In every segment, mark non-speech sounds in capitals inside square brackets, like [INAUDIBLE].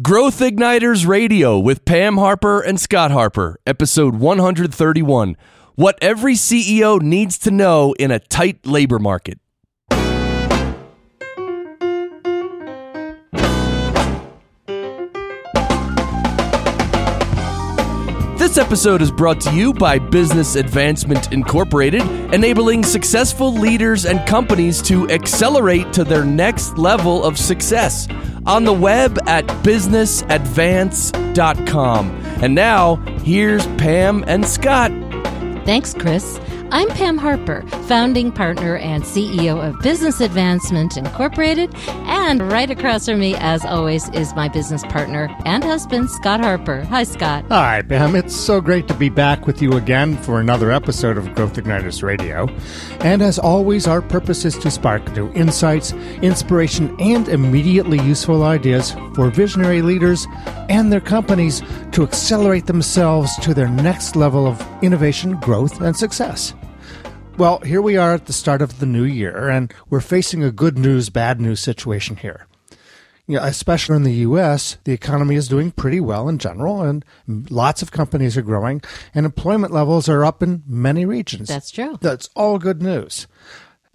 Growth Igniters Radio with Pam Harper and Scott Harper, episode 131. What every CEO needs to know in a tight labor market. This episode is brought to you by Business Advancement Incorporated, enabling successful leaders and companies to accelerate to their next level of success on the web at businessadvance.com. And now, here's Pam and Scott. Thanks, Chris. I'm Pam Harper, founding partner and CEO of Business Advancement Incorporated. And right across from me, as always, is my business partner and husband, Scott Harper. Hi, Scott. Hi, Pam. It's so great to be back with you again for another episode of Growth Igniters Radio. And as always, our purpose is to spark new insights, inspiration, and immediately useful ideas for visionary leaders and their companies to accelerate themselves to their next level of innovation, growth, and success. Well, here we are at the start of the new year, and we're facing a good news, bad news situation here. You know, especially in the U.S., the economy is doing pretty well in general, and lots of companies are growing, and employment levels are up in many regions. That's true. That's all good news.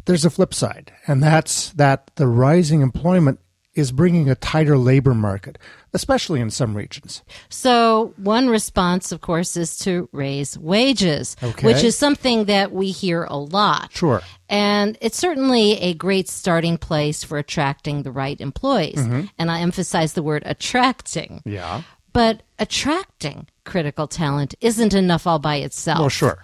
There's a flip side, and that's that the rising employment is bringing a tighter labor market, especially in some regions. So, one response, of course, is to raise wages, Okay. which is something that we hear a lot. Sure. And it's certainly a great starting place for attracting the right employees. Mm-hmm. And I emphasize the word attracting. Yeah. But attracting critical talent isn't enough all by itself. Well, sure.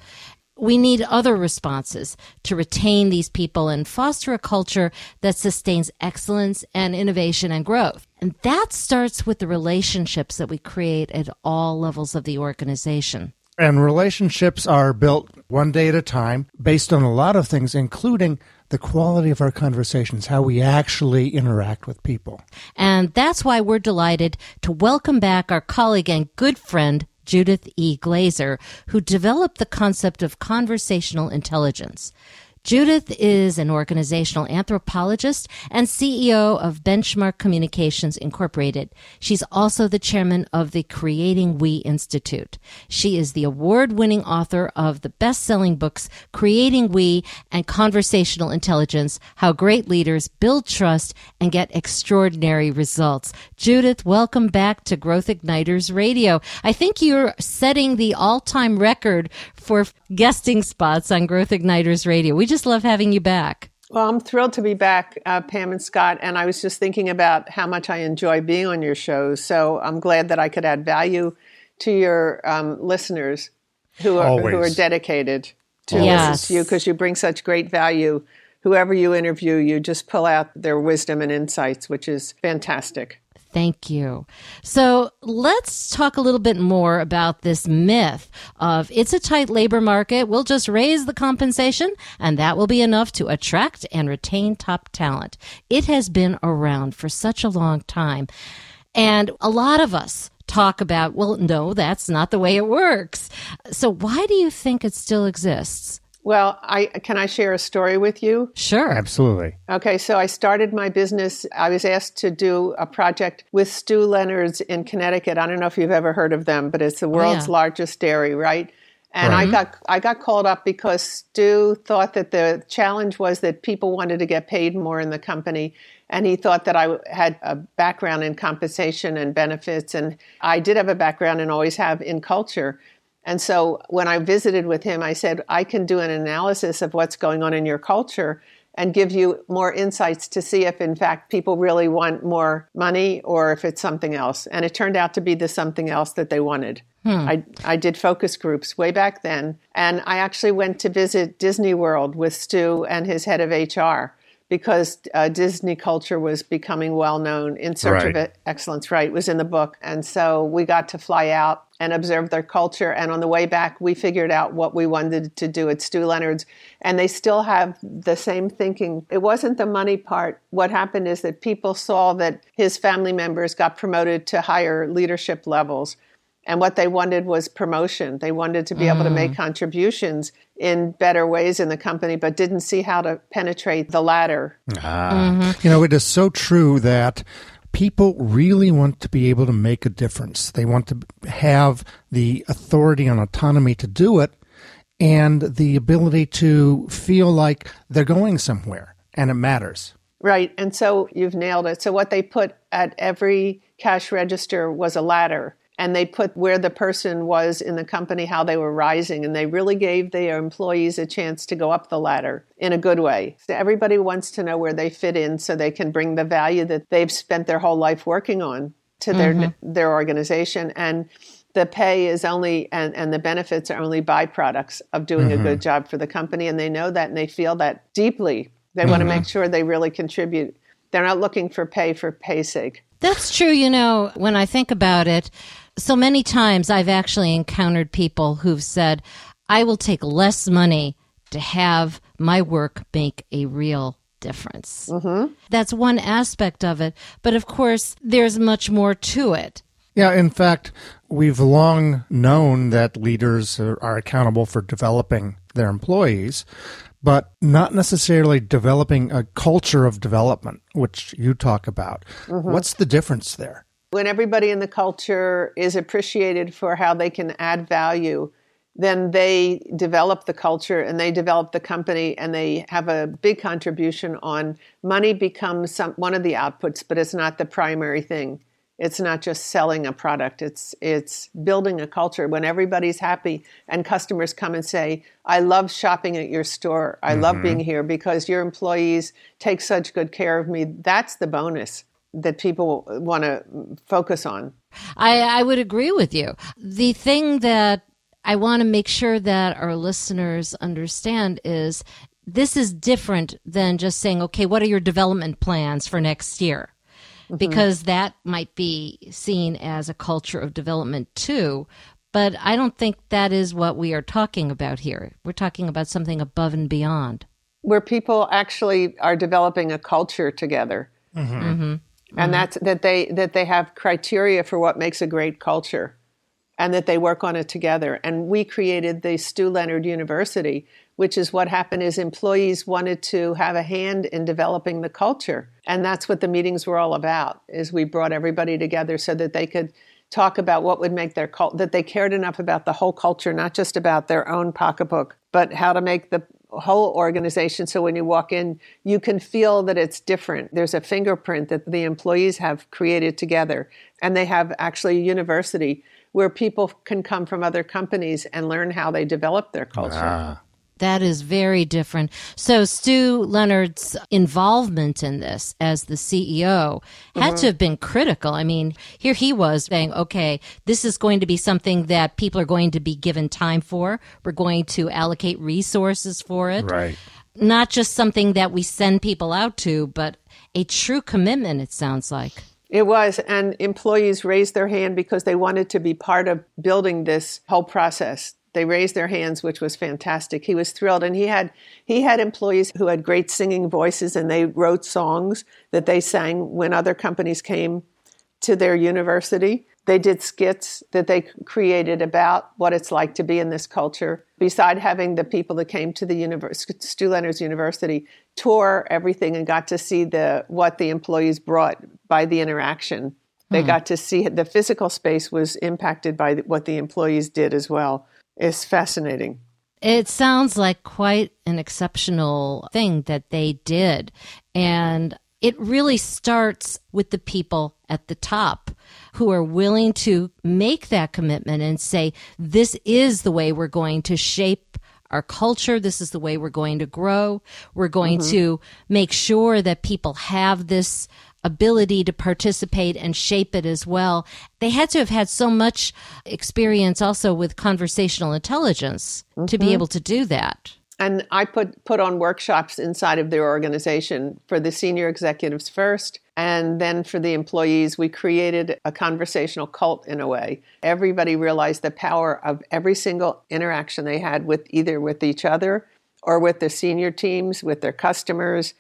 We need other responses to retain these people and foster a culture that sustains excellence and innovation and growth. And that starts with the relationships that we create at all levels of the organization. And relationships are built one day at a time based on a lot of things, including the quality of our conversations, how we actually interact with people. And that's why we're delighted to welcome back our colleague and good friend, Judith E. Glaser, who developed the concept of conversational intelligence. Judith is an organizational anthropologist and CEO of Benchmark Communications Incorporated. She's also the chairman of the Creating We Institute. She is the award winning author of the best selling books Creating We and Conversational Intelligence How Great Leaders Build Trust and Get Extraordinary Results. Judith, welcome back to Growth Igniters Radio. I think you're setting the all time record for guesting spots on Growth Igniters Radio. We just love having you back. Well, I'm thrilled to be back, uh, Pam and Scott. And I was just thinking about how much I enjoy being on your shows. So I'm glad that I could add value to your um, listeners who are who are dedicated to Yes. listen to you because you bring such great value. Whoever you interview, you just pull out their wisdom and insights, which is fantastic. Thank you. So let's talk a little bit more about this myth of it's a tight labor market. We'll just raise the compensation and that will be enough to attract and retain top talent. It has been around for such a long time. And a lot of us talk about, well, no, that's not the way it works. So why do you think it still exists? Well, I can I share a story with you? Sure. Absolutely. Okay, so I started my business. I was asked to do a project with Stew Leonard's in Connecticut. I don't know if you've ever heard of them, but it's the oh, world's yeah. largest dairy, right? And I got I got called up because Stew thought that the challenge was that people wanted to get paid more in the company, and he thought that I had a background in compensation and benefits, and I did have a background and always have in culture. And so when I visited with him, I said, I can do an analysis of what's going on in your culture and give you more insights to see if, in fact, people really want more money or if it's something else. And it turned out to be the something else that they wanted. Hmm. I, I did focus groups way back then. And I actually went to visit Disney World with Stew and his head of HR because uh, Disney culture was becoming well known in search of Right. it excellence right was in the book. And so we got to fly out and observe their culture. And on the way back we figured out what we wanted to do at Stew Leonard's. And they still have the same thinking. It wasn't the money part. What happened is that people saw that his family members got promoted to higher leadership levels and what they wanted was promotion. They wanted to be able to make contributions in better ways in the company, but didn't see how to penetrate the ladder. Ah. You know, it is so true that people really want to be able to make a difference. They want to have the authority and autonomy to do it and the ability to feel like they're going somewhere and it matters. Right. And so you've nailed it. So what they put at every cash register was a ladder and they put where the person was in the company, how they were rising, and they really gave their employees a chance to go up the ladder in a good way. So everybody wants to know where they fit in so they can bring the value that they've spent their whole life working on to their mm-hmm. their organization and the pay is only and, and the benefits are only byproducts of doing mm-hmm. a good job for the company and they know that and they feel that deeply they mm-hmm. want to make sure they really contribute they're not looking for pay for pay's sake that's true you know when i think about it so many times I've actually encountered people who've said, I will take less money to have my work make a real difference. Mm-hmm. That's one aspect of it. But of course, there's much more to it. Yeah, in fact, we've long known that leaders are, are accountable for developing their employees, but not necessarily developing a culture of development, which you talk about. Mm-hmm. What's the difference there? When everybody in the culture is appreciated for how they can add value, then they develop the culture and they develop the company and they have a big contribution on money becomes some, one of the outputs, but it's not the primary thing. It's not just selling a product. It's it's building a culture when everybody's happy and customers come and say, "I love shopping at your store. I mm-hmm. love being here because your employees take such good care of me." That's the bonus that people want to focus on. I, I would agree with you. The thing that I want to make sure that our listeners understand is this is different than just saying, okay, what are your development plans for next year? Mm-hmm. Because that might be seen as a culture of development too. But I don't think that is what we are talking about here. We're talking about something above and beyond. Where people actually are developing a culture together. Mm-hmm. Mm-hmm and mm-hmm. that's that they that they have criteria for what makes a great culture and that they work on it together and we created the Stew Leonard university which is what happened is employees wanted to have a hand in developing the culture and that's what the meetings were all about is we brought everybody together so that they could talk about what would make their cult that they cared enough about the whole culture not just about their own pocketbook but how to make the whole organization. So when you walk in you can feel that it's different. There's a fingerprint that the employees have created together and they have actually a university where people can come from other companies and learn how they develop their culture. Ah. That is very different. So Stew Leonard's involvement in this as the CEO had mm-hmm. to have been critical. I mean, here he was saying, okay, this is going to be something that people are going to be given time for. We're going to allocate resources for it. Right. Not just something that we send people out to, but a true commitment, it sounds like. It was, and employees raised their hand because they wanted to be part of building this whole process they raised their hands which was fantastic. He was thrilled and he had he had employees who had great singing voices and they wrote songs that they sang when other companies came to their university. They did skits that they created about what it's like to be in this culture. Beside having the people that came to the university Stew Leonard's university tour everything and got to see the what the employees brought by the interaction. They hmm. got to see the physical space was impacted by what the employees did as well is fascinating. It sounds like quite an exceptional thing that they did. And it really starts with the people at the top who are willing to make that commitment and say, this is the way we're going to shape our culture. This is the way we're going to grow. We're going mm-hmm. to make sure that people have this ability to participate and shape it as well. They had to have had so much experience also with conversational intelligence mm-hmm. to be mm-hmm. able to do that. And I put put on workshops inside of their organization for the senior executives first and then for the employees we created a conversational cult in a way. Everybody realized the power of every single interaction they had with either with each other or with their senior teams, with their customers,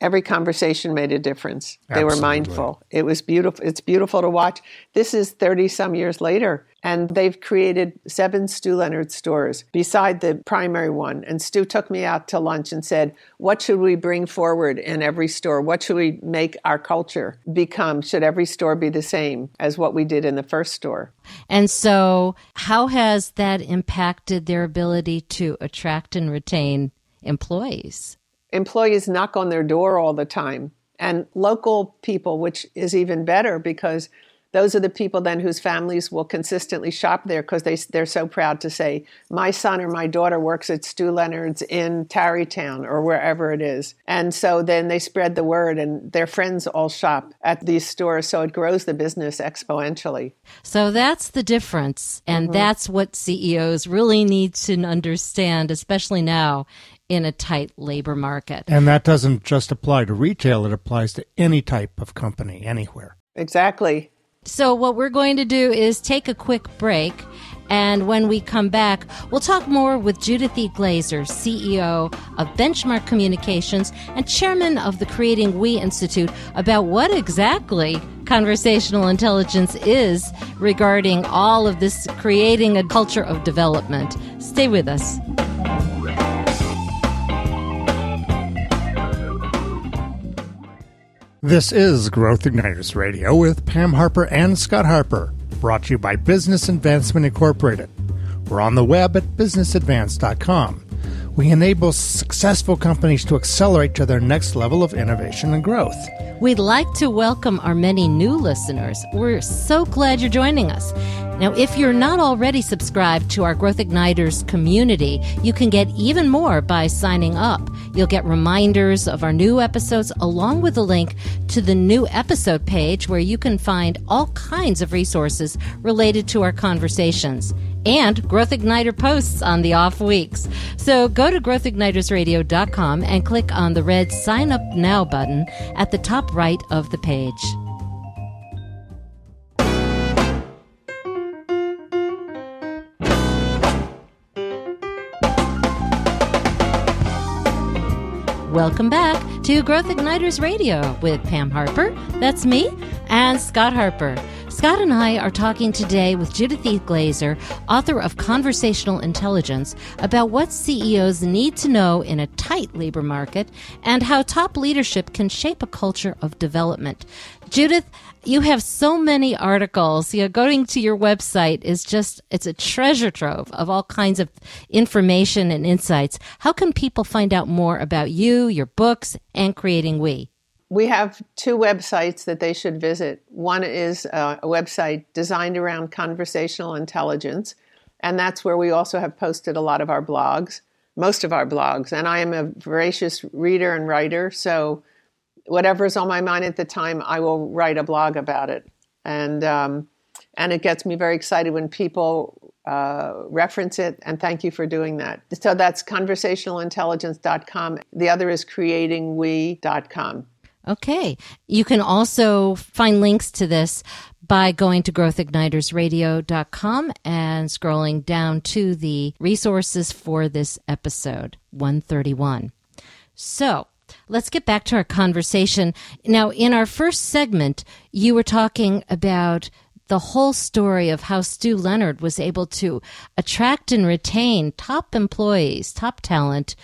every conversation made a difference. They were mindful. It was beautiful. It's beautiful to watch. This is 30 some years later, and they've created seven Stew Leonard stores beside the primary one. And Stew took me out to lunch and said, What should we bring forward in every store? What should we make our culture become? Should every store be the same as what we did in the first store? And so, how has that impacted their ability to attract and retain employees? Employees knock on their door all the time. And local people which is even better because those are the people then whose families will consistently shop there because they, they're so proud to say my son or my daughter works at Stew Leonard's in tarrytown or wherever it is. And so then they spread the word and their friends all shop at these stores so it grows the business exponentially. So that's the difference. And mm-hmm. that's what CEOs really need to understand, especially now in a tight labor market. And that doesn't just apply to retail, it applies to any type of company anywhere. exactly So, what we're going to do is take a quick break. And when we come back, we'll talk more with Judith E. Glaser, CEO of Benchmark Communications and chairman of the Creating We Institute, about what exactly conversational intelligence is regarding all of this creating a culture of development. Stay with us. This is Growth Igniters Radio with Pam Harper and Scott Harper, brought to you by Business Advancement Incorporated. We're on the web at businessadvance.com. We enable successful companies to accelerate to their next level of innovation and growth. We'd like to welcome our many new listeners. We're so glad you're joining us. Now, if you're not already subscribed to our Growth Igniters community, you can get even more by signing up. You'll get reminders of our new episodes along with a link to the new episode page where you can find all kinds of resources related to our conversations and Growth Igniter posts on the off weeks. So go to growthignitersradio.com and click on the red Sign Up Now button at the top right of the page. Welcome back to Growth Igniters Radio with Pam Harper, that's me, and Scott Harper. Scott and I are talking today with Judith E. Glaser, author of Conversational Intelligence, about what CEOs need to know in a tight labor market and how top leadership can shape a culture of development. Judith, you have so many articles. You know, going to your website is just, it's a treasure trove of all kinds of information and insights. How can people find out more about you, your books, and creating We? We have two websites that they should visit. One is a website designed around conversational intelligence, and that's where we also have posted a lot of our blogs, most of our blogs. And I am a voracious reader and writer, so whatever's on my mind at the time, I will write a blog about it. And um, and it gets me very excited when people uh, reference it. And thank you for doing that. So that's conversationalintelligence.com. The other is creatingwe.com. Okay. You can also find links to this by going to growthignitersradio.com and scrolling down to the resources for this episode 131. So, let's get back to our conversation. Now, in our first segment, you were talking about the whole story of how Stew Leonard was able to attract and retain top employees, top talent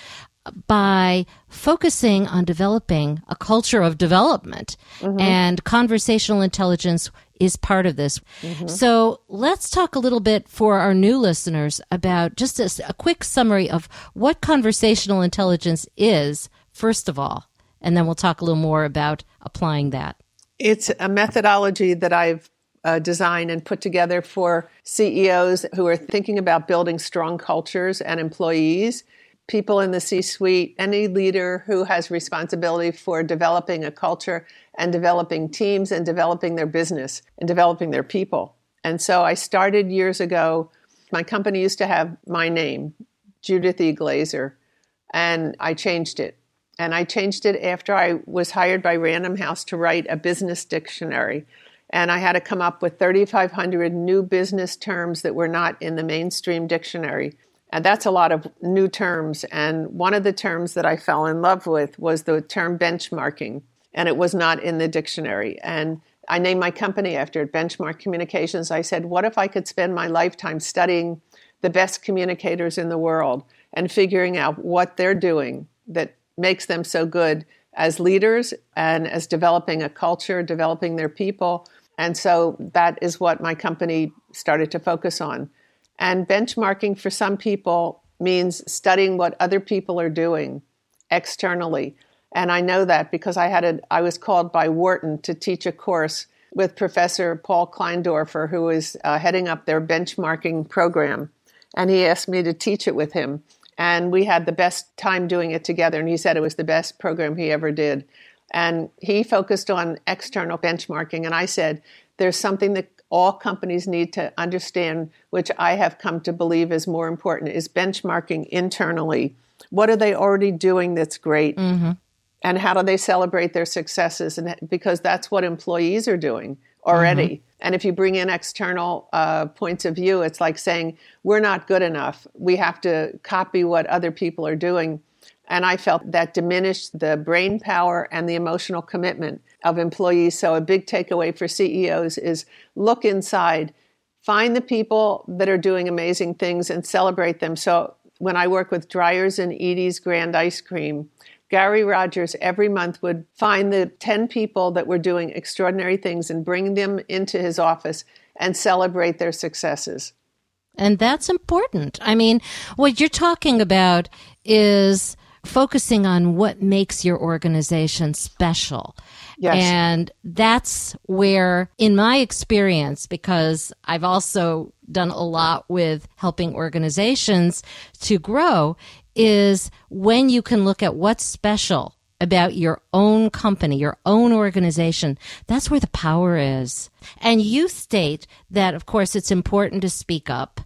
by focusing on developing a culture of development mm-hmm. and conversational intelligence is part of this. Mm-hmm. So let's talk a little bit for our new listeners about just a, a quick summary of what conversational intelligence is, first of all, and then we'll talk a little more about applying that. It's a methodology that I've uh, designed and put together for CEOs who are thinking about building strong cultures and employees, people in the C suite, any leader who has responsibility for developing a culture and developing teams and developing their business and developing their people. And so I started years ago. My company used to have my name, Judith E. Glaser, and I changed it. And I changed it after I was hired by Random House to write a business dictionary. And I had to come up with 3,500 new business terms that were not in the mainstream dictionary. And that's a lot of new terms. And one of the terms that I fell in love with was the term benchmarking, and it was not in the dictionary. And I named my company after it, Benchmark Communications. I said, what if I could spend my lifetime studying the best communicators in the world and figuring out what they're doing that makes them so good as leaders and as developing a culture, developing their people. And so that is what my company started to focus on. And benchmarking for some people means studying what other people are doing externally. And I know that because I had a I was called by Wharton to teach a course with Professor Paul Kleindorfer, who is uh, heading up their benchmarking program. And he asked me to teach it with him. And we had the best time doing it together. And he said it was the best program he ever did. And he focused on external benchmarking. And I said, there's something that all companies need to understand, which I have come to believe is more important, is benchmarking internally. What are they already doing that's great? Mm-hmm. And how do they celebrate their successes? And because that's what employees are doing already. Mm-hmm. And if you bring in external uh, points of view, it's like saying, we're not good enough. We have to copy what other people are doing. And I felt that diminished the brain power and the emotional commitment of employees. So, a big takeaway for CEOs is look inside, find the people that are doing amazing things and celebrate them. So, when I work with Dreyer's and Edy's Grand Ice Cream, Gary Rogers every month would find the 10 people that were doing extraordinary things and bring them into his office and celebrate their successes. And that's important. I mean, what you're talking about is focusing on what makes your organization special. Yes. And that's where, in my experience, because I've also done a lot with helping organizations to grow, is when you can look at what's special about your own company, your own organization. That's where the power is. And you state that, of course, it's important to speak up.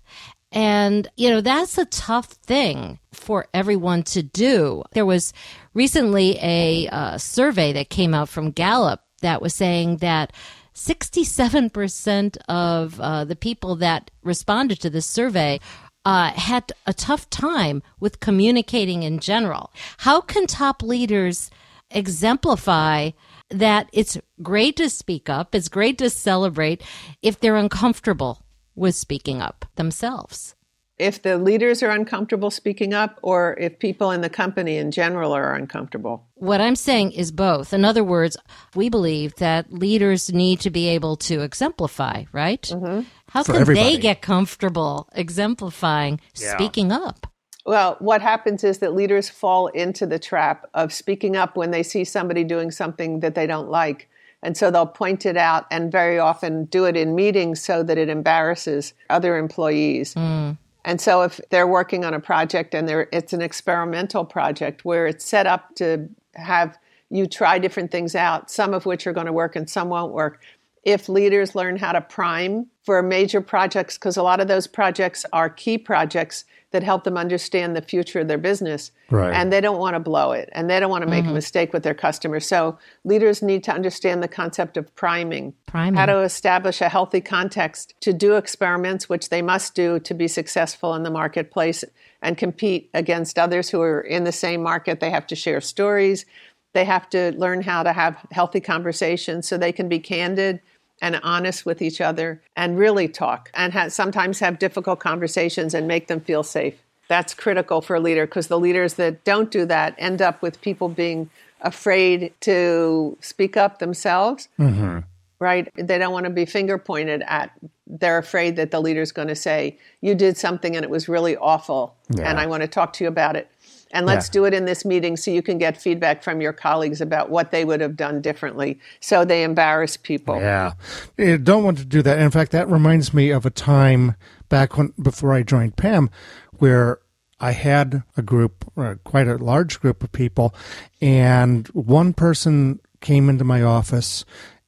And, you know, that's a tough thing for everyone to do. There was recently a uh, survey that came out from Gallup that was saying that 67% of uh, the people that responded to this survey uh, had a tough time with communicating in general. How can top leaders exemplify that it's great to speak up, it's great to celebrate if they're uncomfortable with speaking up themselves? If the leaders are uncomfortable speaking up or if people in the company in general are uncomfortable? What I'm saying is both. In other words, we believe that leaders need to be able to exemplify, right? Mm-hmm. How For can everybody. they get comfortable exemplifying yeah. speaking up? Well, what happens is that leaders fall into the trap of speaking up when they see somebody doing something that they don't like. And so they'll point it out and very often do it in meetings so that it embarrasses other employees. Mm. And so if they're working on a project and it's an experimental project where it's set up to have you try different things out, some of which are going to work and some won't work. If leaders learn how to prime for major projects, because a lot of those projects are key projects that help them understand the future of their business. Right. And they don't want to blow it and they don't want to make mm-hmm. a mistake with their customers. So leaders need to understand the concept of priming, priming, how to establish a healthy context to do experiments, which they must do to be successful in the marketplace and compete against others who are in the same market. They have to share stories. They have to learn how to have healthy conversations so they can be candid and honest with each other and really talk and ha- sometimes have difficult conversations and make them feel safe. That's critical for a leader because the leaders that don't do that end up with people being afraid to speak up themselves. Mm-hmm. Right? They don't want to be finger pointed at. They're afraid that the leader's going to say, You did something and it was really awful. Yeah. And I want to talk to you about it. And let's yeah. do it in this meeting so you can get feedback from your colleagues about what they would have done differently. So they embarrass people. Yeah. You don't want to do that. In fact, that reminds me of a time back when, before I joined Pam, where I had a group, uh, quite a large group of people, and one person came into my office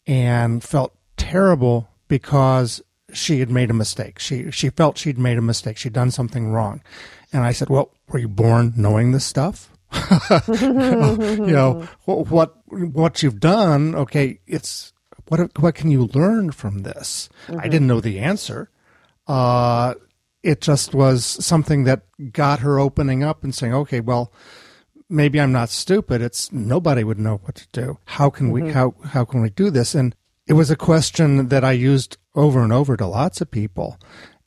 and felt terrible because she had made a mistake. She she felt she'd made a mistake. She'd done something wrong. And I said, "Well, were you born knowing this stuff? [LAUGHS] you know what what you've done. Okay, it's what what can you learn from this? Mm-hmm. I didn't know the answer. Uh, it just was something that got her opening up and saying, okay, well, maybe I'm not stupid. It's nobody would know what to do. How can mm-hmm. we how how can we do this? And it was a question that I used over and over to lots of people.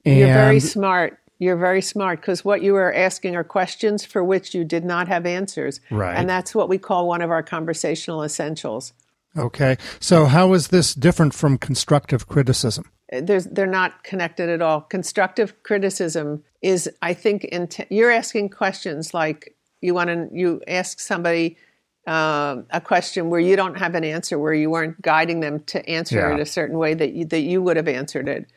And You're very smart. You're very smart because what you were asking are questions for which you did not have answers. Right. And that's what we call one of our conversational essentials. Okay. So how is this different from constructive criticism? There's, they're not connected at all. Constructive criticism is, I think, int- you're asking questions like you want to you ask somebody um, a question where you don't have an answer, where you weren't guiding them to answer yeah. it a certain way that you, that you would have answered it.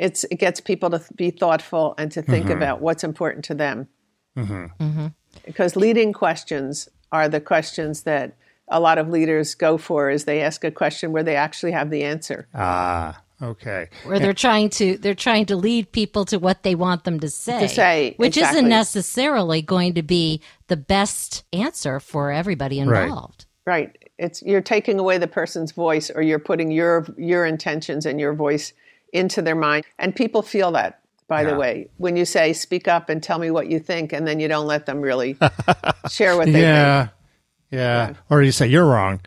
It's it gets people to be thoughtful and to think mm-hmm. about what's important to them. Mm-hmm. Mm-hmm. Because leading questions are the questions that a lot of leaders go for is they ask a question where they actually have the answer. Ah, okay. Where they're trying to they're trying to lead people to what they want them to say. To say, which exactly. isn't necessarily going to be the best answer for everybody involved. Right. right. It's you're taking away the person's voice or you're putting your your intentions and your voice into their mind. And people feel that by yeah. the way, when you say speak up and tell me what you think and then you don't let them really [LAUGHS] share what they yeah. think. Yeah. yeah. Or you say you're wrong.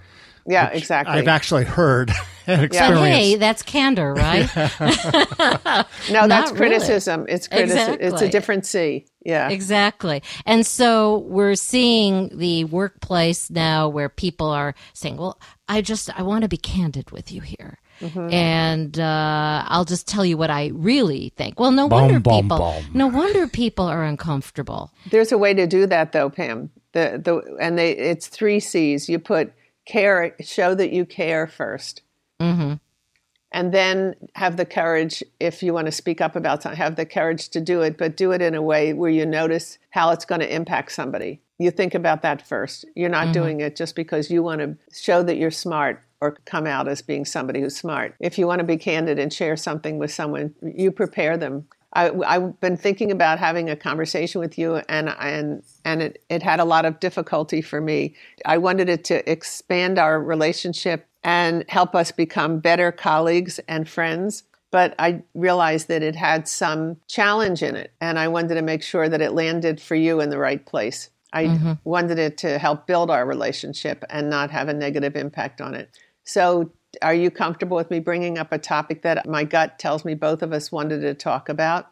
Yeah, exactly. I've actually heard [LAUGHS] and experienced. But hey, that's candor, right? [LAUGHS] no, that's criticism. Really. It's criticism. Exactly. It's a different C. Yeah. Exactly. And so we're seeing the workplace now where people are saying, well, I just, I want to be candid with you here. Mm-hmm. And uh, I'll just tell you what I really think. Well, no wonder people, no wonder people are uncomfortable. There's a way to do that, though, Pam. The the and they it's three C's. You put care, show that you care 1st mm-hmm. and then have the courage if you want to speak up about something. Have the courage to do it, but do it in a way where you notice how it's going to impact somebody. You think about that first. You're not mm-hmm. doing it just because you want to show that you're smart or come out as being somebody who's smart. If you want to be candid and share something with someone, you prepare them I, have been thinking about having a conversation with you, and and and it, it had a lot of difficulty for me. I wanted it to expand our relationship and help us become better colleagues and friends. But I realized that it had some challenge in it, and I wanted to make sure that it landed for you in the right place. I mm-hmm. wanted it to help build our relationship and not have a negative impact on it. So are you comfortable with me bringing up a topic that my gut tells me both of us wanted to talk about?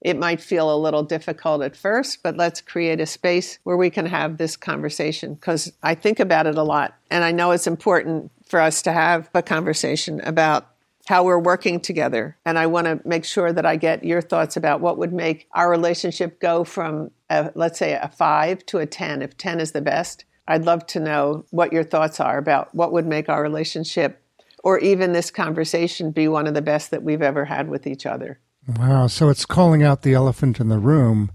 It might feel a little difficult at first, but let's create a space where we can have this conversation because I think about it a lot. And I know it's important for us to have a conversation about how we're working together. And I want to make sure that I get your thoughts about what would make our relationship go from, a, let's say, a five to a 10, if 10 is the best. I'd love to know what your thoughts are about what would make our relationship or even this conversation be one of the best that we've ever had with each other. Wow. So it's calling out the elephant in the room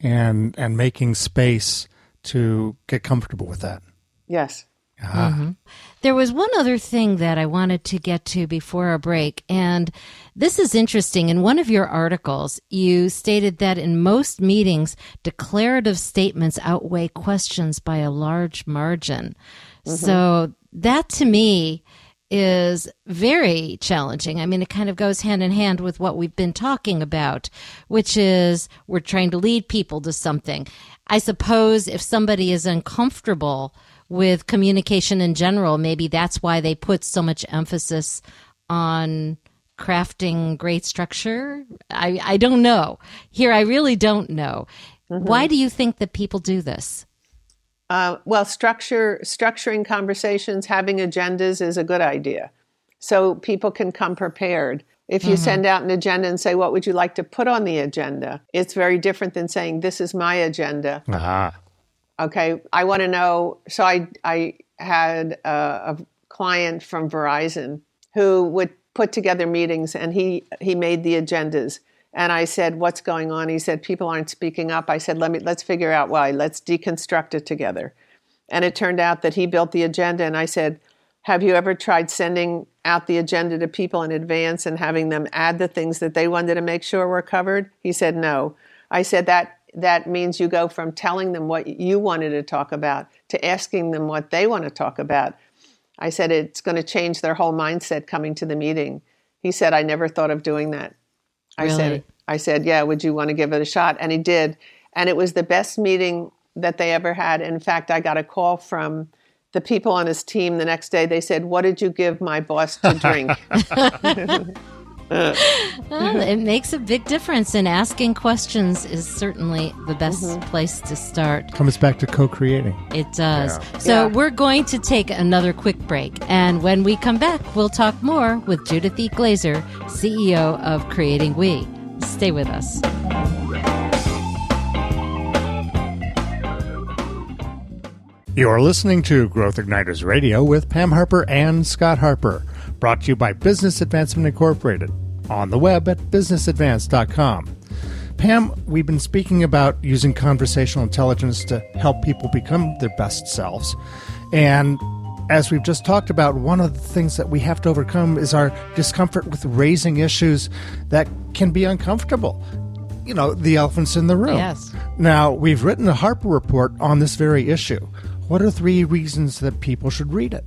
and and making space to get comfortable with that. Yes. Ah. Mm-hmm. There was one other thing that I wanted to get to before our break, and this is interesting. In one of your articles, you stated that in most meetings, declarative statements outweigh questions by a large margin. Mm-hmm. So that to me is very challenging. I mean, it kind of goes hand in hand with what we've been talking about, which is we're trying to lead people to something. I suppose if somebody is uncomfortable with communication in general, maybe that's why they put so much emphasis on crafting great structure. I, I don't know. Here, I really don't know. Mm-hmm. Why do you think that people do this? Uh, well, structure structuring conversations, having agendas is a good idea, so people can come prepared. If you mm-hmm. send out an agenda and say, "What would you like to put on the agenda?" It's very different than saying, "This is my agenda." Uh-huh. Okay, I want to know. So I I had a, a client from Verizon who would put together meetings, and he he made the agendas and I said, "What's going on?" He said, "People aren't speaking up." I said, "Let me let's figure out why. Let's deconstruct it together." And it turned out that he built the agenda and I said, "Have you ever tried sending out the agenda to people in advance and having them add the things that they wanted to make sure were covered?" He said, "No." I said that that means you go from telling them what you wanted to talk about to asking them what they want to talk about. I said it's going to change their whole mindset coming to the meeting. He said, I never thought of doing that. I said, I said, Yeah, would you want to give it a shot? And he did. And it was the best meeting that they ever had. In fact, I got a call from the people on his team the next day. They said, What did you give my boss to drink? [LAUGHS] [LAUGHS] [LAUGHS] well, it makes a big difference, and asking questions is certainly the best mm-hmm. place to start. Comes back to co creating. It does. Yeah. So, yeah. we're going to take another quick break. And when we come back, we'll talk more with Judith E. Glaser, CEO of Creating We. Stay with us. You're listening to Growth Igniters Radio with Pam Harper and Scott Harper, brought to you by Business Advancement Incorporated, on the web at businessadvance.com. Pam, we've been speaking about using conversational intelligence to help people become their best selves. And as we've just talked about, one of the things that we have to overcome is our discomfort with raising issues that can be uncomfortable. You know, the elephants in the room. Yes. Now, we've written a Harper report on this very issue. What are three reasons that people should read it?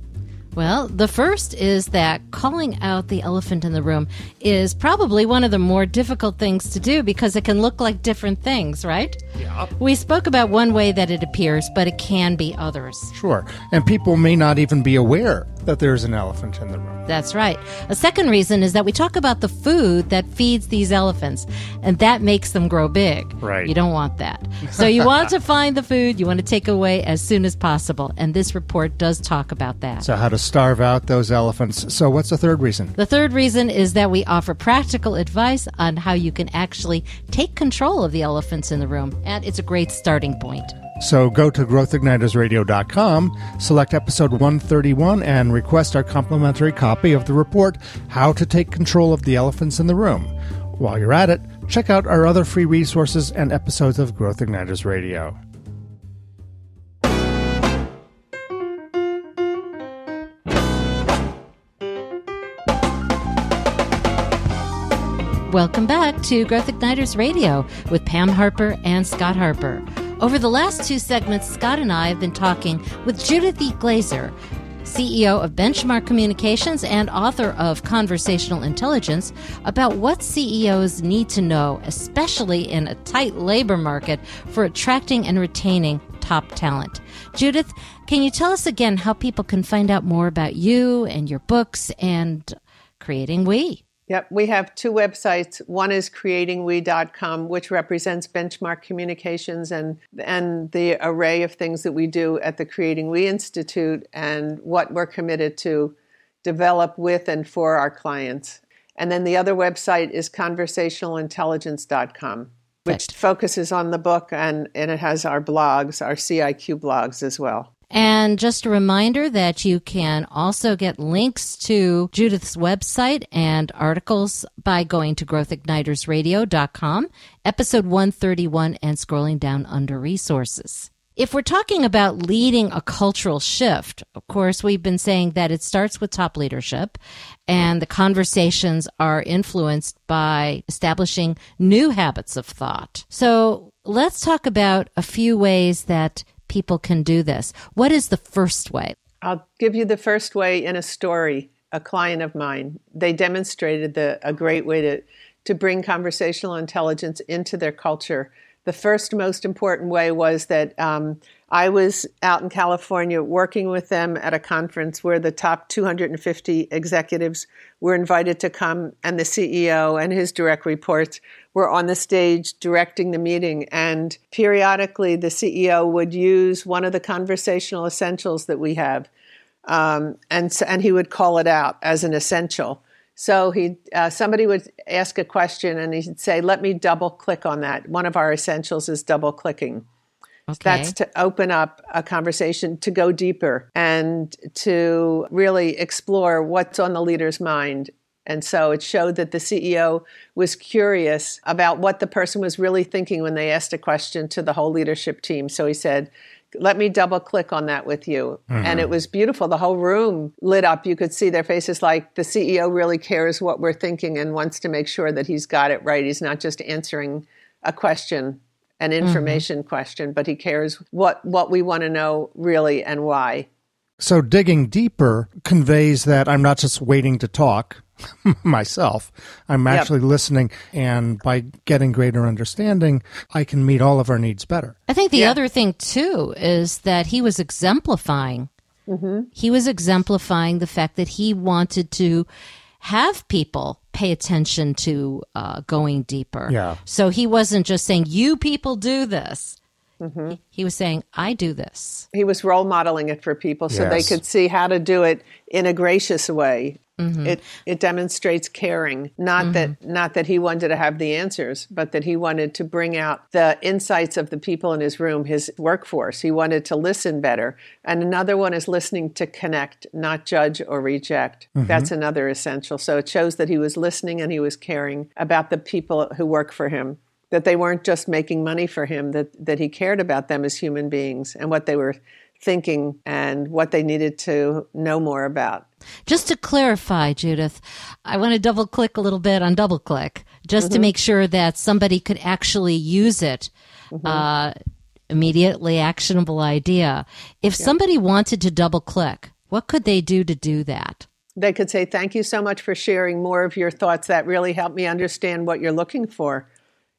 Well, the first is that calling out the elephant in the room is probably one of the more difficult things to do because it can look like different things, right? Yeah. We spoke about one way that it appears, but it can be others. Sure. And people may not even be aware that there's an elephant in the room. That's right. A second reason is that we talk about the food that feeds these elephants, and that makes them grow big. Right. You don't want that. So you want to [LAUGHS] find the food you want to take away as soon as possible, and this report does talk about that. So, how to starve out those elephants. So, what's the third reason? The third reason is that we offer practical advice on how you can actually take control of the elephants in the room, and it's a great starting point. So go to growthignitersradio.com, select episode 131, and request our complimentary copy of the report, How to Take Control of the Elephants in the Room. While you're at it, check out our other free resources and episodes of Growth Igniters Radio. Welcome back to Growth Igniters Radio with Pam Harper and Scott Harper. Over the last two segments, Scott and I have been talking with Judith E. Glaser, CEO of Benchmark Communications and author of Conversational Intelligence, about what CEOs need to know, especially in a tight labor market, for attracting and retaining top talent. Judith, can you tell us again how people can find out more about you and your books and creating We? Yep, we have two websites. One is creatingwe.com, which represents benchmark communications and and the array of things that we do at the Creating We Institute and what we're committed to develop with and for our clients. And then the other website is conversationalintelligence.com, which focuses on the book and, and it has our blogs, our CIQ blogs as well. And just a reminder that you can also get links to Judith's website and articles by going to growthignitersradio.com, episode 131, and scrolling down under resources. If we're talking about leading a cultural shift, of course, we've been saying that it starts with top leadership and the conversations are influenced by establishing new habits of thought. So let's talk about a few ways that people can do this. What is the first way? I'll give you the first way in a story. A client of mine, they demonstrated the, a great way to, to bring conversational intelligence into their culture. The first most important way was that um, I was out in California working with them at a conference where the top 250 executives were invited to come, and the CEO and his direct reports were on the stage directing the meeting. And periodically, the CEO would use one of the conversational essentials that we have, um, and and he would call it out as an essential. So he uh, somebody would ask a question, and he'd say, "Let me double click on that." One of our essentials is double clicking. Okay. That's to open up a conversation to go deeper and to really explore what's on the leader's mind and so it showed that the CEO was curious about what the person was really thinking when they asked a question to the whole leadership team. So he said, let me double click on that with you. Mm-hmm. And it was beautiful. The whole room lit up. You could see their faces like the CEO really cares what we're thinking and wants to make sure that he's got it right. He's not just answering a question, an mm-hmm. information mm-hmm. question, but he cares what, what we want to know really and why. So digging deeper conveys that I'm not just waiting to talk [LAUGHS] myself. I'm actually yep. listening, and by getting greater understanding, I can meet all of our needs better. I think the yeah. other thing, too, is that he was exemplifying. Mm-hmm. He was exemplifying the fact that he wanted to have people pay attention to uh, going deeper. Yeah. So he wasn't just saying, you people do this. Mm-hmm. He was saying, I do this. He was role modeling it for people so yes. they could see how to do it in a gracious way. Mm-hmm. It it demonstrates caring, not mm-hmm. that not that he wanted to have the answers, but that he wanted to bring out the insights of the people in his room, his workforce. He wanted to listen better. And another one is listening to connect, not judge or reject. Mm-hmm. That's another essential. So it shows that he was listening and he was caring about the people who work for him that they weren't just making money for him, that, that he cared about them as human beings and what they were thinking and what they needed to know more about. Just to clarify, Judith, I want to double click a little bit on double click just mm-hmm. to make sure that somebody could actually use it. Mm-hmm. Uh, immediately actionable idea. If yeah. somebody wanted to double click, what could they do to do that? They could say, Thank you so much for sharing more of your thoughts. That really helped me understand what you're looking for.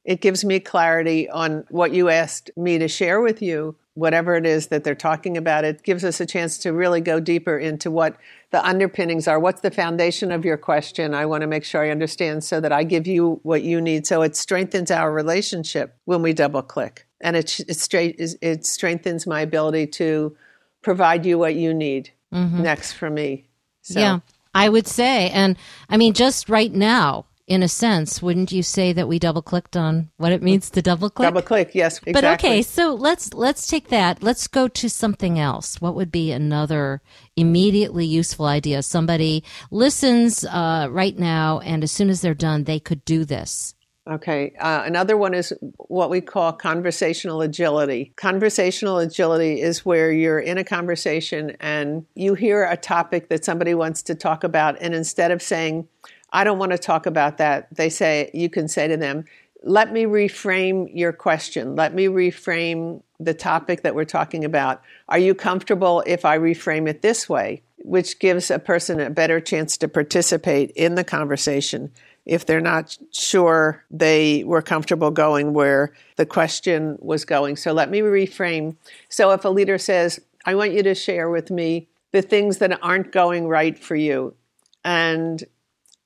It gives me clarity on what you asked me to share with you, whatever it is that they're talking about. It gives us a chance to really go deeper into what the underpinnings are. What's the foundation of your question? I want to make sure I understand so that I give you what you need. So it strengthens our relationship when we double click. And it, it, straight, it strengthens my ability to provide you what you need mm-hmm. next for me. So. Yeah, I would say. And I mean, just right now, in a sense, wouldn't you say that we double clicked on what it means to double click? Double click, yes, exactly. But okay, so let's let's take that. Let's go to something else. What would be another immediately useful idea? Somebody listens uh, right now, and as soon as they're done, they could do this. Okay. Uh, another one is what we call conversational agility. Conversational agility is where you're in a conversation and you hear a topic that somebody wants to talk about, and instead of saying, I don't want to talk about that. They say, you can say to them, let me reframe your question. Let me reframe the topic that we're talking about. Are you comfortable if I reframe it this way? Which gives a person a better chance to participate in the conversation if they're not sure they were comfortable going where the question was going. So let me reframe. So if a leader says, I want you to share with me the things that aren't going right for you. And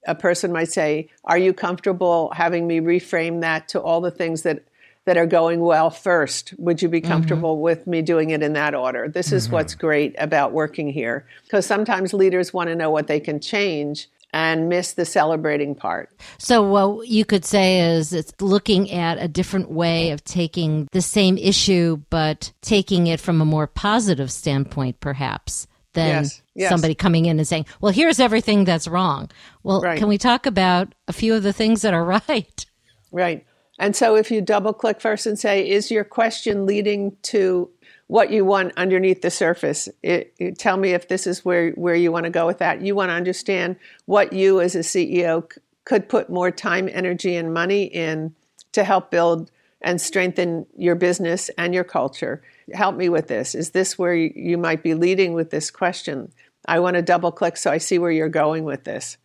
a person might say, Are you comfortable having me reframe that to all the things that, that are going well first? Would you be mm-hmm. comfortable mm-hmm. with me doing it in that order? This is mm-hmm. what's great about working here. Because sometimes leaders want to know what they can change and miss the celebrating part. So, what you could say is it's looking at a different way of taking the same issue, but taking it from a more positive standpoint, perhaps than yes, yes. somebody coming in and saying, well, here's everything that's wrong. Well, right. can we talk about a few of the things that are [LAUGHS] right? Right. And so if you double click first and say, is your question leading to what you want underneath the surface? It, it, tell me if this is where, where you want to go with that. You want to understand what you as a CEO c- could put more time, energy, and money in to help build and strengthen your business and your culture help me with this. Is this where you might be leading with this question? I want to double click so I see where you're going with this.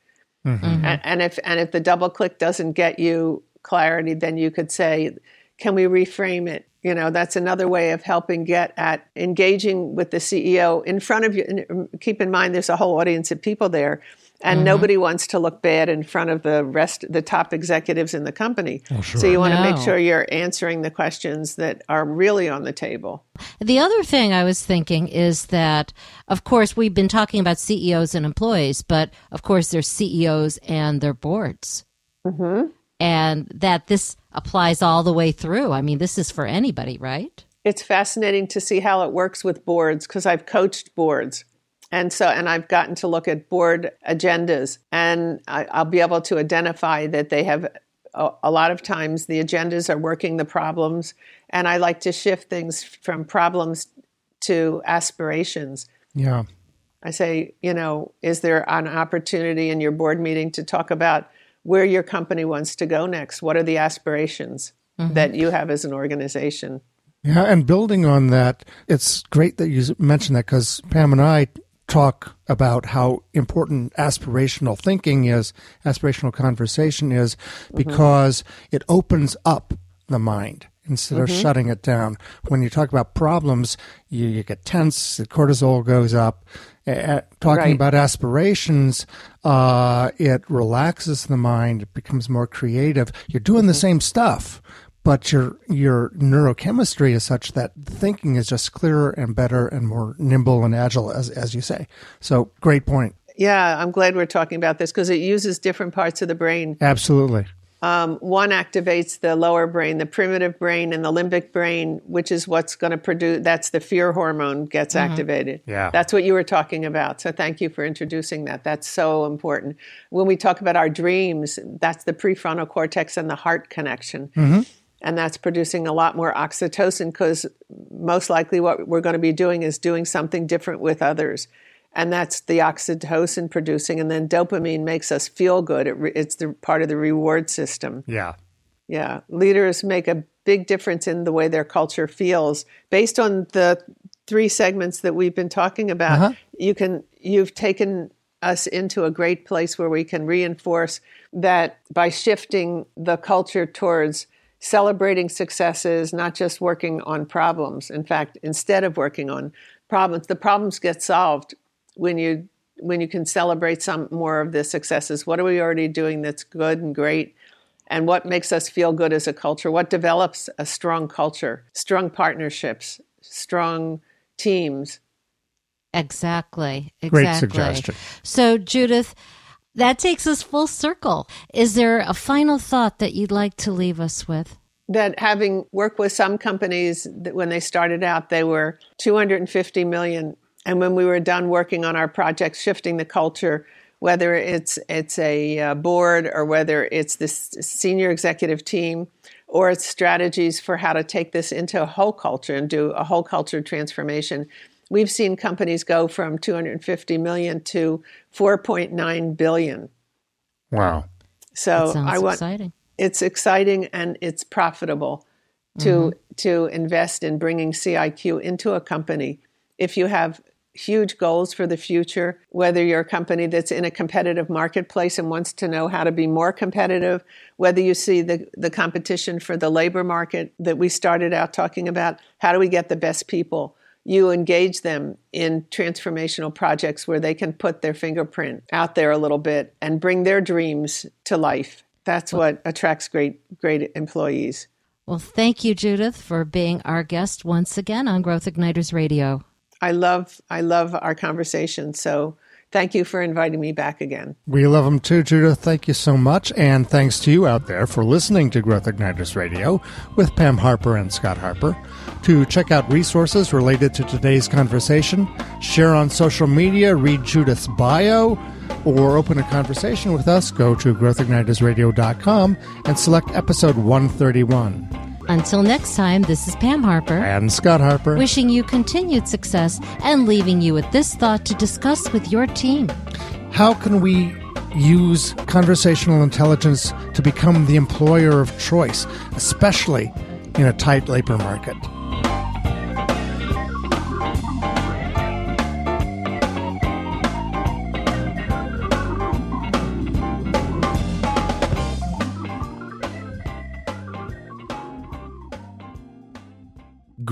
Mm-hmm. And, and, if and if the double click doesn't get you clarity, then you could say, "Can we reframe it?" You know, that's another way of helping get at engaging with the CEO in front of you. Keep in mind, there's a whole audience of people there and mm-hmm. nobody wants to look bad in front of the rest the top executives in the company oh, sure. so you want no. to make sure you're answering the questions that are really on the table the other thing i was thinking is that of course we've been talking about ceos and employees but of course there's ceos and their boards mm-hmm. and that this applies all the way through i mean this is for anybody right it's fascinating to see how it works with boards because i've coached boards and so, and I've gotten to look at board agendas, and I, will be able to identify that they have a, a, lot of times the agendas are working the problems, and I like to shift things from problems to aspirations. Yeah. I say, you know, is there an opportunity in your board meeting to talk about where your company wants to go next? What are the aspirations mm-hmm. that you have as an organization? Yeah, and building on that, it's great that you mentioned that because Pam and I talk about how important aspirational thinking is, aspirational conversation is, mm-hmm. because it opens up the mind instead mm-hmm. of shutting it down. When you talk about problems, you, you get tense, the cortisol goes up. Uh, talking right. about aspirations, uh, it relaxes the mind, it becomes more creative. You're doing mm-hmm. the same stuff, but your your neurochemistry is such that thinking is just clearer and better and more nimble and agile, as as you say. So, great point. Yeah, I'm glad we're talking about this because it uses different parts of the brain. Absolutely. Um, one activates the lower brain, the primitive brain, and the limbic brain, which is what's going to produce. That's the fear hormone gets mm-hmm. activated. Yeah, that's what you were talking about. So thank you for introducing that. That's so important. When we talk about our dreams, that's the prefrontal cortex and the heart connection. Mm-hmm. And that's producing a lot more oxytocin because most likely what we're going to be doing is doing something different with others. And that's the oxytocin producing and then dopamine makes us feel good. It re- it's the part of the reward system. Yeah. Yeah. Leaders make a big difference in the way their culture feels. Based on the three segments that we've been talking about uh-huh. you can you've taken us into a great place where we can reinforce that by shifting the culture towards celebrating successes not just working on problems. In fact instead of working on problems the problems get solved when you when you can celebrate some more of the successes. What are we already doing that's good and great? And what makes us feel good as a culture? What develops a strong culture strong partnerships strong teams? Exactly. Exactly. great suggestion. So judith that takes us full circle is there a final thought that you'd like to leave us with that having worked with some companies that when they started out they were 250 million and when we were done working on our project, shifting the culture, whether it's it's a uh, board or whether it's this senior executive team or it's strategies for how to take this into a whole culture and do a whole culture transformation. We've seen companies go from 250 million to 4.9 billion. Wow. So I want exciting. it's exciting and it's profitable to mm-hmm. to invest in bringing CIQ into a company if you have huge goals for the future, whether you're a company that's in a competitive marketplace and wants to know how to be more competitive, whether you see the, the competition for the labor market that we started out talking about, how do we get the best people? You engage them in transformational projects where they can put their fingerprint out there a little bit and bring their dreams to life. That's what attracts great, great employees. Well, thank you, Judith, for being our guest once again on Growth Igniters Radio. I love I love our conversation. So thank you for inviting me back again. We love them too, Judith. Thank you so much. And thanks to you out there for listening to Growth Igniters Radio with Pam Harper and Scott Harper. To check out resources related to today's conversation, share on social media, read Judith's bio, or open a conversation with us, go to growthignitersradio.com and select episode 131. Until next time, this is Pam Harper and Scott Harper wishing you continued success and leaving you with this thought to discuss with your team. How can we use conversational intelligence to become the employer of choice, especially in a tight labor market?